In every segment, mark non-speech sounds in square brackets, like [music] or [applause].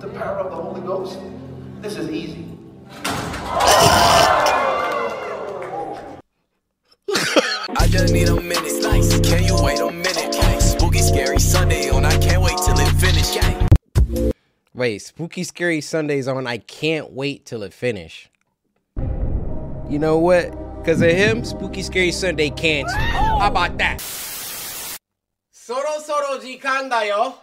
with the power of the Holy Ghost? This is easy. I just need a minute. Slice. Can you wait a minute? Spooky, scary Sunday on. I can't wait till it finish. Wait, Spooky Scary Sundays on. I can't wait till it finish. You know what? Cause of him, Spooky Scary Sunday can't. How about that? Soro soro jikan da yo.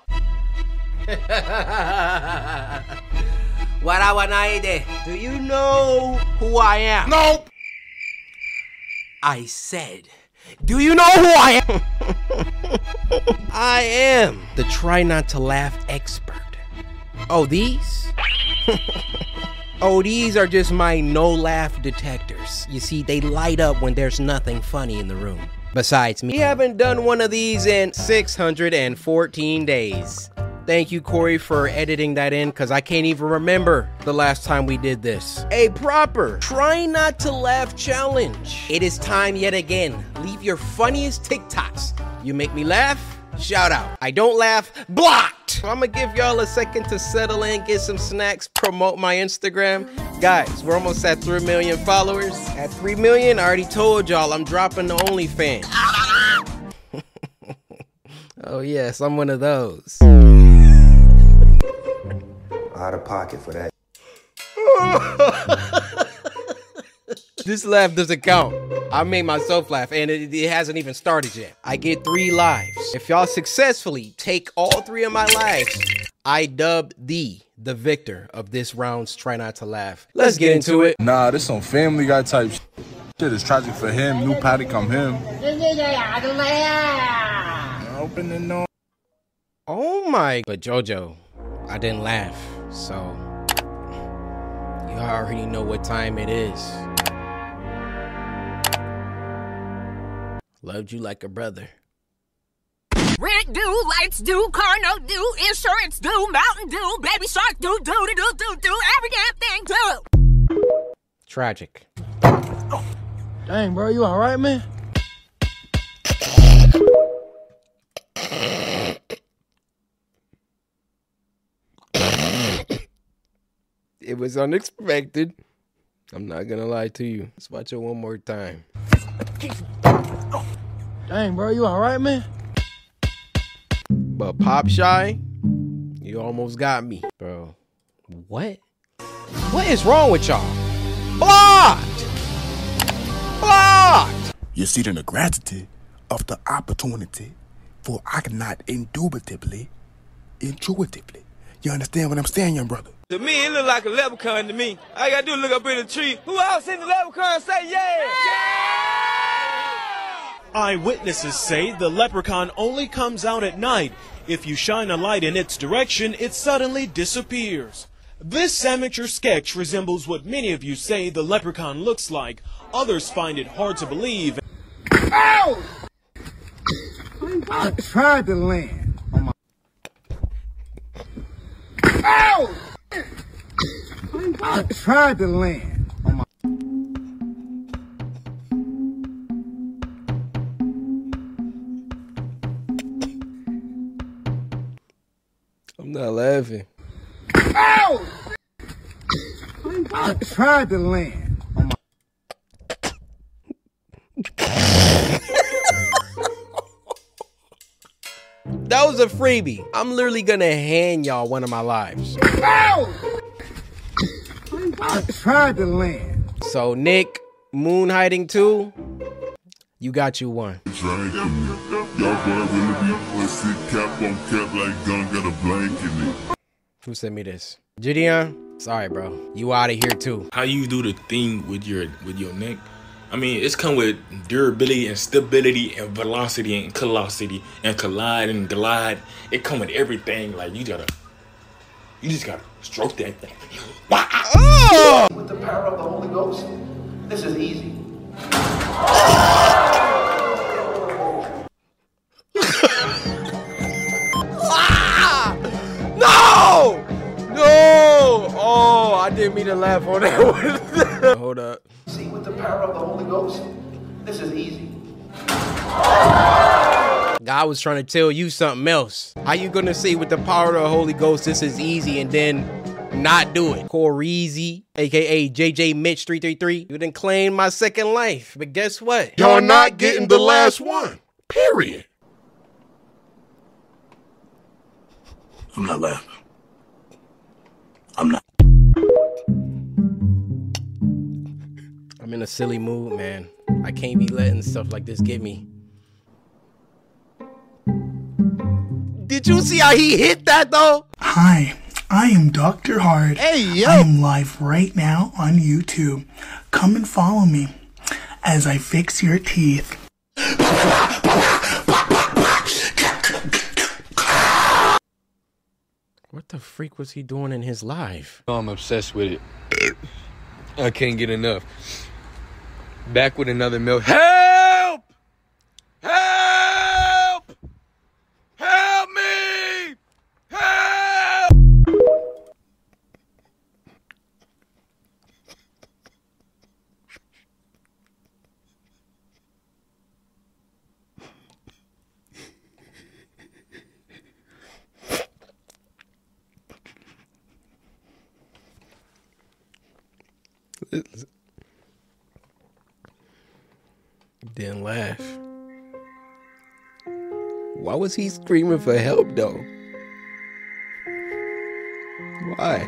[laughs] Warawanaide. Do you know who I am? Nope. I said, do you know who I am? I am the try not to laugh expert. Oh, these? [laughs] oh, these are just my no laugh detectors. You see, they light up when there's nothing funny in the room. Besides me, we haven't done one of these in 614 days. Thank you, Corey, for editing that in because I can't even remember the last time we did this. A proper try not to laugh challenge. It is time yet again. Leave your funniest TikToks. You make me laugh, shout out. I don't laugh, blocked. I'm gonna give y'all a second to settle in, get some snacks, promote my Instagram. Guys, we're almost at 3 million followers. At 3 million, I already told y'all I'm dropping the OnlyFans. [laughs] oh, yes, I'm one of those. Out of pocket for that. [laughs] this laugh doesn't count. I made myself laugh and it, it, hasn't even started yet. I get three lives. If y'all successfully take all three of my lives, I dub thee the victor of this round's Try Not to Laugh. Let's get into it. Nah, this some family guy type shit. Shit is tragic for him. New patty come him. Open the door. Oh my. But JoJo, I didn't laugh. So, you already know what time it is. Loved you like a brother. Rent due, lights due, car note due, insurance due, mountain due, baby shark due, do do do do do, every damn thing due. Tragic. Oh. Dang, bro, you all right, man? It was unexpected. I'm not gonna lie to you. Let's watch it one more time. Dang, bro, you all right, man? But Pop Shy, you almost got me, bro. What? What is wrong with y'all? Blocked! Blocked! You see the gratitude of the opportunity for I cannot indubitably, intuitively. You understand what I'm saying, young brother? To me, it look like a leprechaun to me. I gotta do is look up in the tree. Who else in the leprechaun say yeah? yeah! Eyewitnesses say the leprechaun only comes out at night. If you shine a light in its direction, it suddenly disappears. This amateur sketch resembles what many of you say the leprechaun looks like. Others find it hard to believe. Ow! I tried to land on my. Ow! I tried to land. I'm not laughing. Ow! I tried to land [laughs] was a freebie. I'm literally gonna hand y'all one of my lives. Ow! I tried to land. So Nick, moon hiding too. You got you one. Who sent me this? Gideon? Sorry, bro. You out of here too. How you do the thing with your with your neck? I mean, it's come with durability and stability and velocity and velocity and collide and glide. It come with everything. Like you gotta, you just gotta stroke that thing. Oh! With the power of the Holy Ghost, this is easy. ah! [laughs] No! No! Oh, I didn't mean to laugh on that [laughs] one. Hold up. See, with the power of the Holy Ghost, this is easy. God was trying to tell you something else. How you gonna say with the power of the Holy Ghost this is easy and then not do it? Corey, aka JJ Mitch 333. You didn't claim my second life, but guess what? Y'all not getting the last one. Period. I'm not laughing. I'm not. I'm in a silly mood, man. I can't be letting stuff like this get me. Did you see how he hit that though? Hi, I am Dr. Hard. Hey, yo. I am live right now on YouTube. Come and follow me as I fix your teeth. What the freak was he doing in his life? I'm obsessed with it. I can't get enough. Back with another milk. Help! Help! Help me! Help! Didn't laugh. Why was he screaming for help though? Why?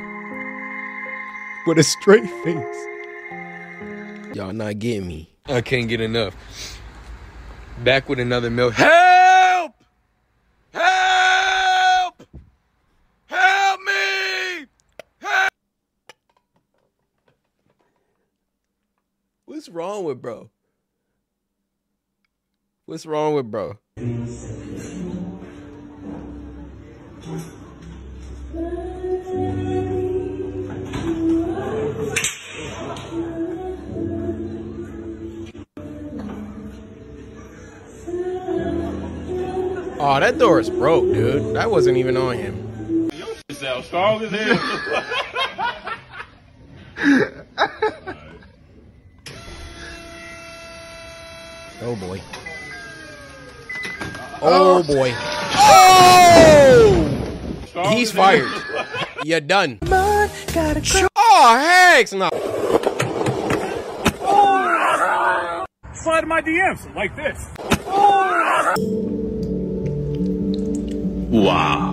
With a straight face. Y'all not getting me. I can't get enough. Back with another milk. Help! Help! Help me! Help! What's wrong with bro? What's wrong with bro? Oh, that door is broke, dude. That wasn't even on him. You sound strong as hell. [laughs] Oh, oh boy. Oh! He's fired. [laughs] You're done. Oh, heck no. Slide in my DMs like this. Wow.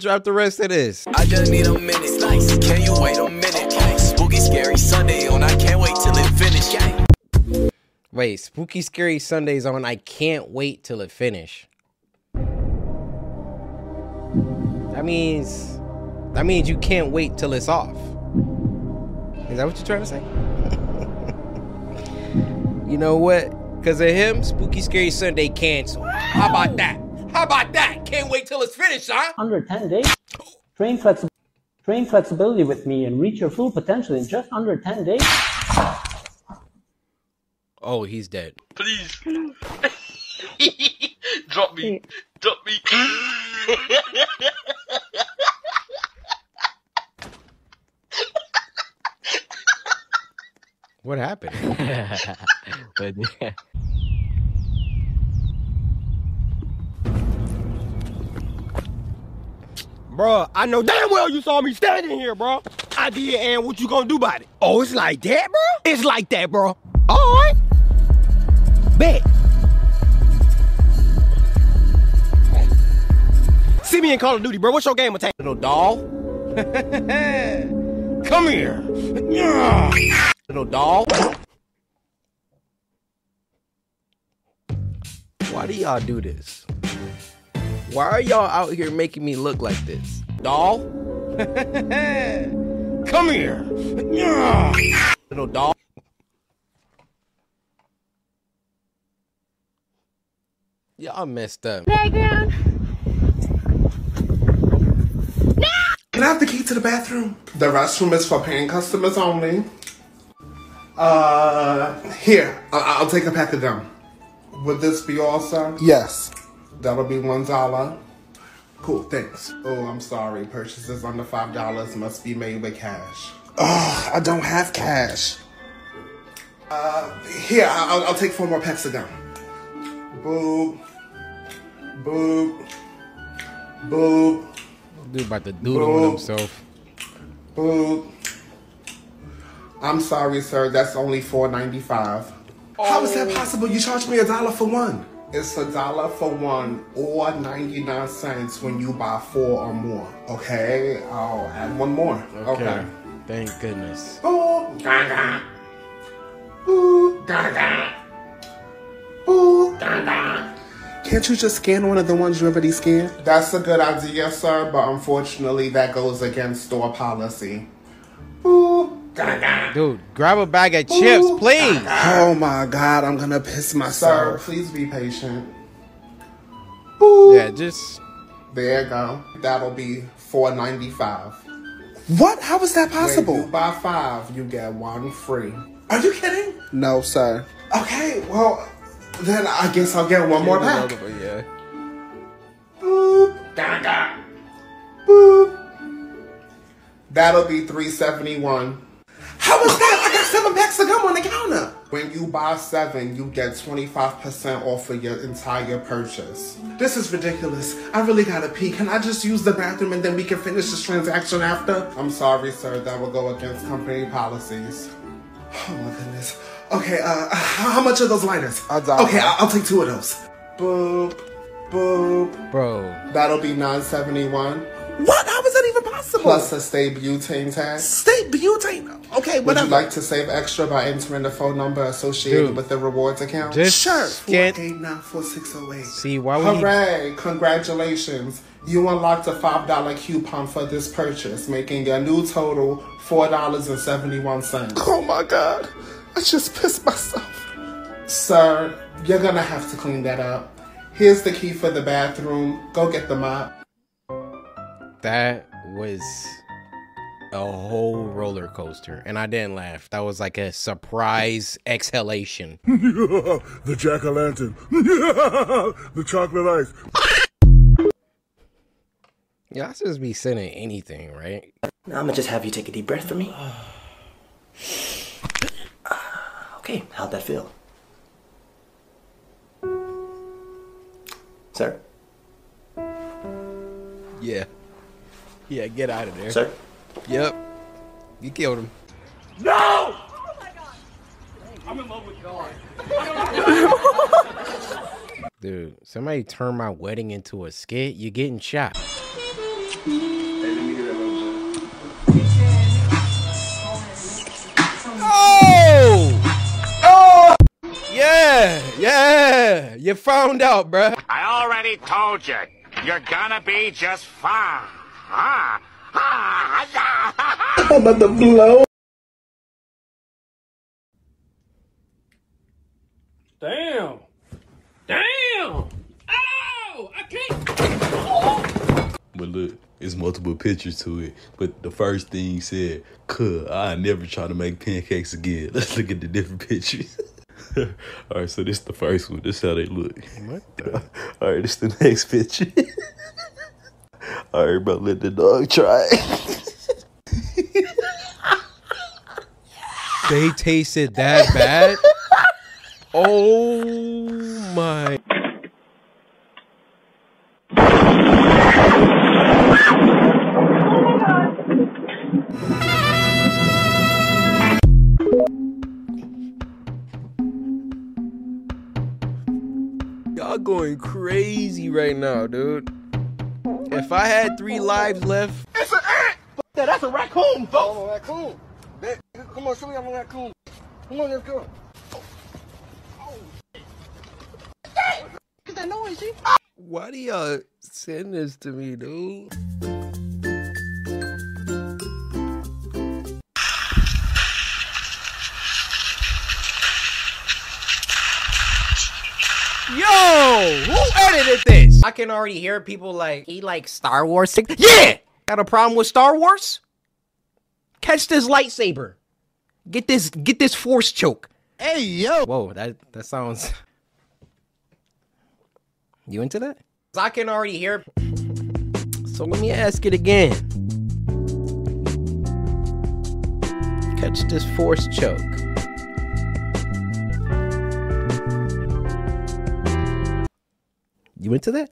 Drop the rest of this. I just need a minute. Slice. Can you wait a minute? Spooky, scary Sunday on. I can't wait till it finish. Wait, Spooky Scary Sundays on. I can't wait till it finish. That means that means you can't wait till it's off. Is that what you're trying to say? [laughs] you know what? Cause of him, Spooky Scary Sunday canceled. How about that? How about that? Can't wait till it's finished, huh? under 10 days. Train, flexi- train flexibility with me and reach your full potential in just under 10 days. Oh, he's dead. Please. [laughs] Drop me. Drop me. What happened? [laughs] Bruh, I know damn well you saw me standing here, bro. I did, and what you gonna do about it? Oh, it's like that, bro? It's like that, bro. All right. Bet. See me in Call of Duty, bro. What's your gamertag? Little doll. [laughs] Come here. [laughs] Little doll. Why do y'all do this? Why are y'all out here making me look like this? Doll? [laughs] Come here. Little doll. Y'all messed up. Playground. Can I have the key to the bathroom? The restroom is for paying customers only. Uh, here, I- I'll take a pack of gum. Would this be all, sir? Yes. That'll be one dollar. Cool, thanks. Oh, I'm sorry. Purchases under five dollars must be made with cash. Oh, I don't have cash. Uh, here, I- I'll, I'll take four more packs of gum. Boop. Boop. Boop. Dude about to doodle with Boop. himself. Boop. I'm sorry, sir. That's only four ninety five. How is that possible? You charged me a dollar for one. It's a dollar for one or 99 cents when you buy four or more. Okay? I'll add one more. Okay. Okay. Thank goodness. Boop. Gaga. Boop. Gaga. Boop. Gaga. Can't you just scan one of the ones you already scanned? That's a good idea, sir, but unfortunately that goes against store policy. Boop. Gaga. Dude, grab a bag of chips, please. Oh my god, I'm gonna piss myself. Sir, please be patient. Boop. Yeah, just There you go. That'll be four ninety five. What? How is that possible? When you buy five, you get one free. Are you kidding? No, sir. Okay, well, then I guess I'll get one more pack. Yeah. Boop. Gaga. Boop. That'll be three seventy one. How is that? I got seven packs of gum on the counter. When you buy seven, you get 25% off of your entire purchase. This is ridiculous. I really gotta pee. Can I just use the bathroom and then we can finish this transaction after? I'm sorry, sir. That will go against company policies. Oh my goodness. Okay, uh, how how much are those lighters? Okay, I'll, I'll take two of those. Boop, boop. Bro. That'll be 971. Possible? Plus a state butane tax. State butane? Okay, Would whatever. you Would you like to save extra by entering the phone number associated Dude. with the rewards account? Just sure. scan- 4894608. See, why would he Hooray! Congratulations. You unlocked a $5 coupon for this purchase, making your new total $4.71. Oh my god. I just pissed myself. Sir, you're gonna have to clean that up. Here's the key for the bathroom. Go get the mop. That was a whole roller coaster, and I didn't laugh. That was like a surprise exhalation. [laughs] the jack o' lantern. [laughs] the chocolate ice. Y'all just be sending anything, right? Now I'm gonna just have you take a deep breath for me. [sighs] Okay, how'd that feel? Sir? Yeah. Yeah, get out of there. Sir? Yep. You killed him. No! Oh my God. I'm in love with God. Dude, somebody turned my wedding into a skit. You're getting shot. Oh! Oh! Yeah, yeah. You found out, bruh. I already told you, you're gonna be just fine. I'm about to blow. Damn. Damn. Oh, I can't. But look, it's multiple pictures to it. But the first thing he said, "Cuh, I never try to make pancakes again." [laughs] Let's look at the different pictures. [laughs] All right, so this is the first one. This is how they look. What [laughs] All right, this is the next picture. All right, bro, let the dog try. They tasted that bad? Oh my. Y'all going crazy right now, dude. If I had three lives left, It's an ant! Yeah, that's a raccoon, folks! Oh, a raccoon. That, come on, show me I'm a raccoon. Come on, let's go. Get that noise, see? why do y'all send this to me, dude? Yo, who edited this? I can already hear people like, he like Star Wars. Six- yeah! Got a problem with Star Wars? Catch this lightsaber. Get this, get this force choke. Hey, yo. Whoa, that, that sounds. [laughs] You into that? I can already hear. So let me ask it again. Catch this force choke. You into that?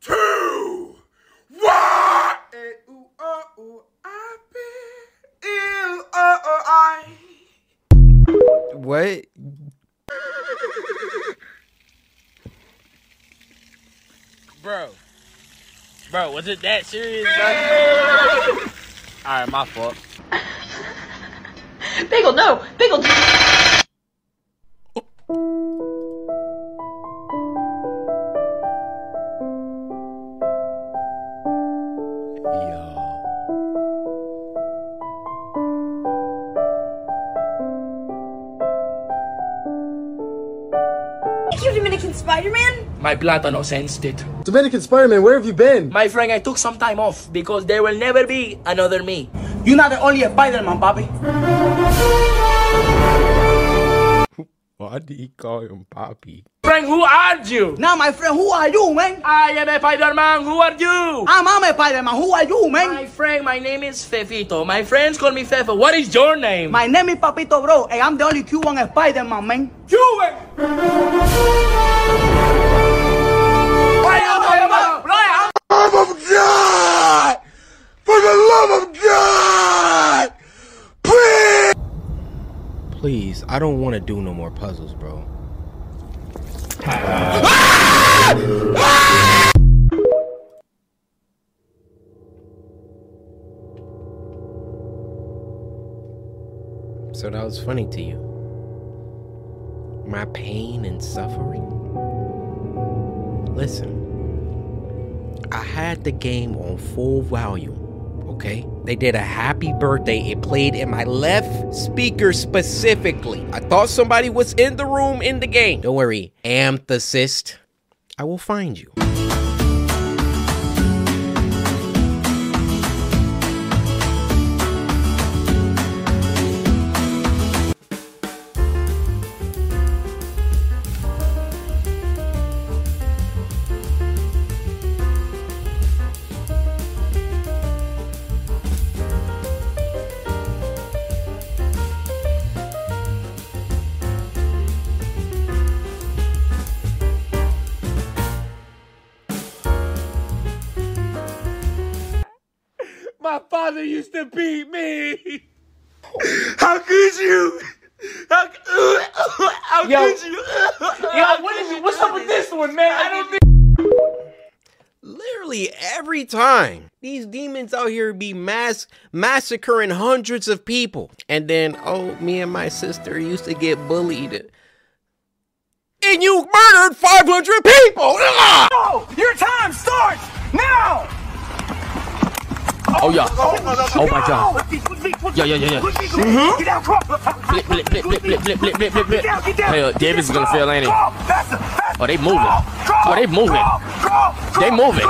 Two, one. What? Bro. Bro, was it that serious, [laughs] bro? Alright, my fault. Bagel, no! Bagel! Spider-Man. My plátano sensed it. Dominican Spider-Man, where have you been? My friend, I took some time off because there will never be another me. You're not the only Spider-Man, Bobby. Why did he call him Poppy? Friend, who are you? Now, my friend, who are you, man? I am a Spider-Man. Who are you? I'm, I'm a Spider-Man. Who are you, man? My friend, my name is Fefito. My friends call me Fefe. What is your name? My name is Papito, bro, and I'm the only Cuban Spider-Man, man. Cuban! Love of God! For the love of God! Please! Please, I don't want to do no more puzzles, bro. So that was funny to you. My pain and suffering. Listen, I had the game on full volume, okay? They did a happy birthday. It played in my left speaker specifically. I thought somebody was in the room in the game. Don't worry, amethysist. I will find you. Father used to beat me. [laughs] How could you? How, [laughs] how Yo. could you? [laughs] Yo, what is? What's up with this one, man? I don't think. Literally every time. These demons out here be mass massacring hundreds of people. And then, oh, me and my sister used to get bullied. And you murdered 500 people! Oh, your time starts now! Oh, yeah. Oh, my God. Yeah, yeah, yeah, yeah. Mm-hmm. Flip, flip, flip, flip, flip, flip. Get down, get down. Hey, uh, Davis is gonna fail, ain't he? Faster, faster. Oh, they moving. Oh, they moving. go, go, They moving.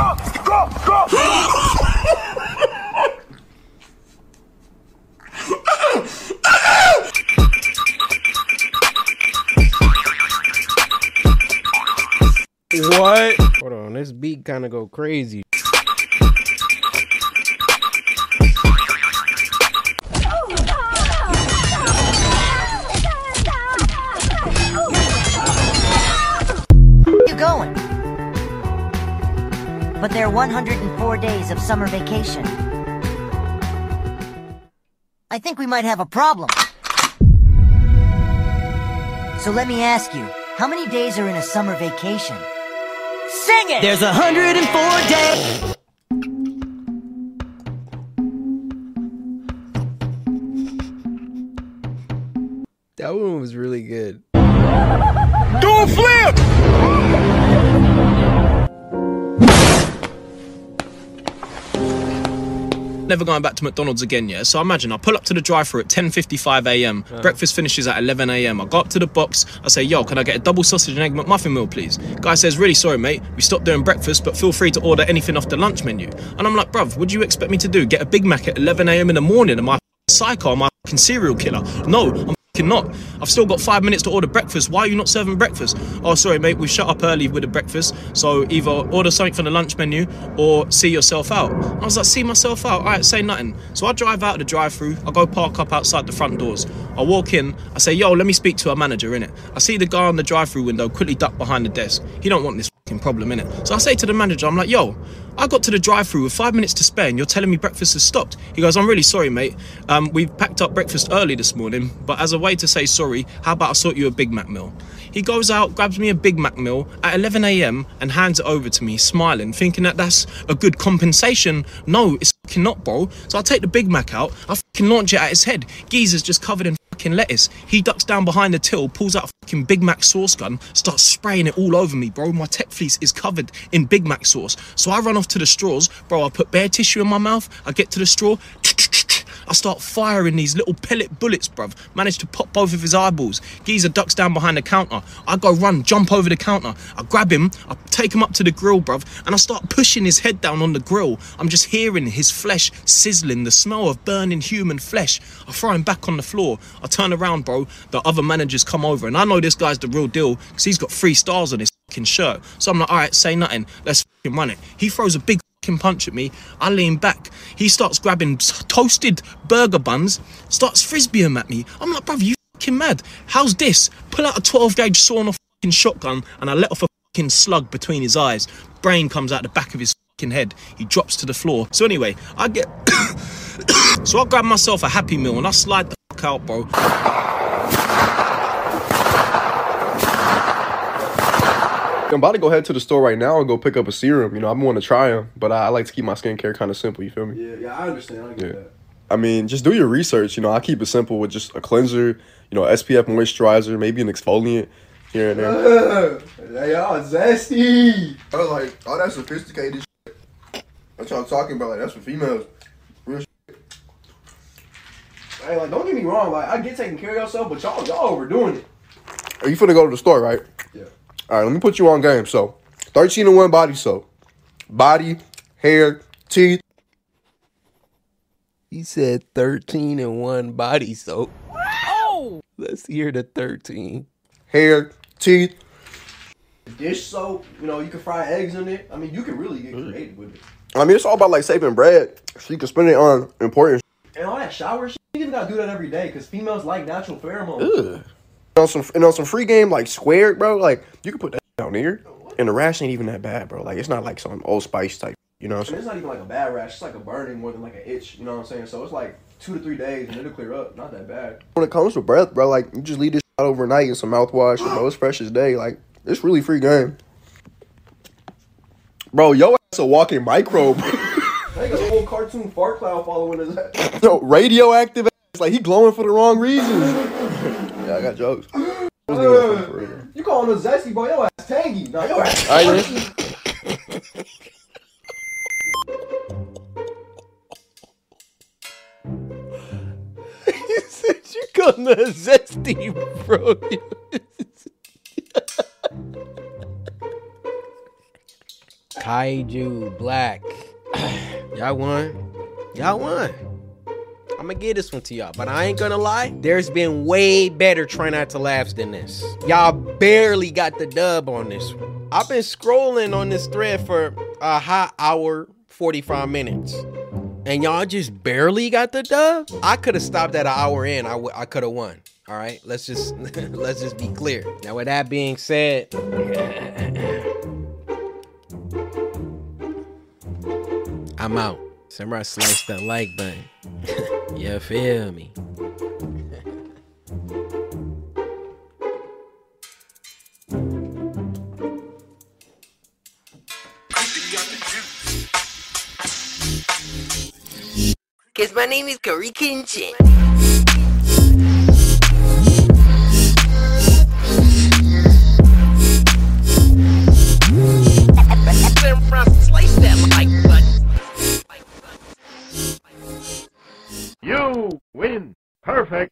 What? Hold on, this beat kind of go crazy. But there are 104 days of summer vacation. I think we might have a problem. So let me ask you, how many days are in a summer vacation? Sing it! There's 104 days. That one was really good. Do a flip! Never going back to McDonald's again, yeah? So I imagine I pull up to the drive thru at 10.55 a.m. Breakfast finishes at 11 a.m. I go up to the box. I say, yo, can I get a double sausage and egg McMuffin meal, please? Guy says, really sorry, mate. We stopped doing breakfast, but feel free to order anything off the lunch menu. And I'm like, bruv, what do you expect me to do? Get a Big Mac at 11 a.m. in the morning? Am I psycho? Am I fucking serial killer? No, I'm fucking not. I've still got five minutes to order breakfast. Why are you not serving breakfast? Oh, sorry, mate. We shut up early with the breakfast. So either order something from the lunch menu or see yourself out. I was like, see myself out. All right, say nothing. So I drive out the drive-through. I go park up outside the front doors. I walk in. I say, yo, let me speak to a manager in it. I see the guy on the drive-through window quickly duck behind the desk. He don't want this problem in it. So I say to the manager, I'm like, yo, I got to the drive-through with five minutes to spare, and you're telling me breakfast has stopped. He goes, I'm really sorry, mate. Um, we packed up breakfast early this morning, but as a way to say sorry, how about I sort you a Big Mac meal? He goes out, grabs me a Big Mac meal at 11 a.m. and hands it over to me, smiling, thinking that that's a good compensation. No, it's not, bro. So I take the Big Mac out, I fucking launch it at his head. Geezer's just covered in fucking lettuce. He ducks down behind the till, pulls out a fucking Big Mac sauce gun, starts spraying it all over me, bro. My tech fleece is covered in Big Mac sauce. So I run off to the straws, bro. I put bare tissue in my mouth. I get to the straw. I start firing these little pellet bullets, bruv. Manage to pop both of his eyeballs. Geezer ducks down behind the counter. I go run, jump over the counter. I grab him, I take him up to the grill, bruv, and I start pushing his head down on the grill. I'm just hearing his flesh sizzling, the smell of burning human flesh. I throw him back on the floor. I turn around, bro. The other managers come over, and I know this guy's the real deal because he's got three stars on his shirt. So I'm like, all right, say nothing. Let's run it. He throws a big fucking punch at me. I lean back. He starts grabbing toasted burger buns, starts frisbeeing at me. I'm like, bruv, you fucking mad? How's this? Pull out a 12 gauge sawn off fucking shotgun and I let off a fucking slug between his eyes. Brain comes out the back of his fucking head. He drops to the floor. So anyway, I get. [coughs] [coughs] so I grab myself a Happy Meal and I slide the fuck out, bro. I'm about to go head to the store right now and go pick up a serum. You know, I'm want to try them, but I, I like to keep my skincare kind of simple. You feel me? Yeah, yeah, I understand. I get Yeah. that. I mean, just do your research. You know, I keep it simple with just a cleanser, you know, SPF moisturizer, maybe an exfoliant here and there. [laughs] Uh, y'all zesty. I was like, all that sophisticated. Shit. That's what I'm talking about. Like, that's for females. Real shit. Hey, like, don't get me wrong. Like, I get taking care of yourself, but y'all, y'all overdoing it. Are you finna go to the store, right? Yeah. All right, let me put you on game. So, 13 and 1 body soap. Body, hair, teeth. He said 13 and 1 body soap. Oh! Let's hear the 13. Hair, teeth. Dish soap, you know, you can fry eggs in it. I mean, you can really get mm. creative with it. I mean, it's all about like saving bread. So you can spend it on important And all that shower shit, you even gotta do that every day because females like natural pheromones. Ugh. On some and on some free game like squared, bro. Like you can put that down here, and the rash ain't even that bad, bro. Like it's not like some old spice type. You know what I'm saying? it's not even like a bad rash, it's like a burning more than like an itch, you know what I'm saying? So it's like two to three days and it'll clear up. Not that bad. When it comes to breath, bro, like you just leave this out overnight in some mouthwash, bro. It's fresh as day. Like it's really free game. Bro, yo ass a walking microbe. They got a whole cartoon fart cloud following his ass. [laughs] yo, radioactive ass. Like he glowing for the wrong reasons. [laughs] yeah, I got jokes. [gasps] Uh, you calling us zesty, boy? Yo ass tangy. Nah, yo ass. All right, tangy. [laughs] you said you gonna zesty, bro. [laughs] Kaiju Black. y'all won. Y'all won. I'm gonna give this one to y'all, but I ain't gonna lie. There's been way better try not to laughs than this. Y'all barely got the dub on this one. I've been scrolling on this thread for a hot hour, 45 minutes. And y'all just barely got the dub. I could have stopped at an hour in. I, w- I could have won. All right, let's just [laughs] let's just be clear. Now, with that being said, [laughs] I'm out. Somebody slice that like button. [laughs] you feel me? Cause my name is Cory Kenshin. win. Perfect.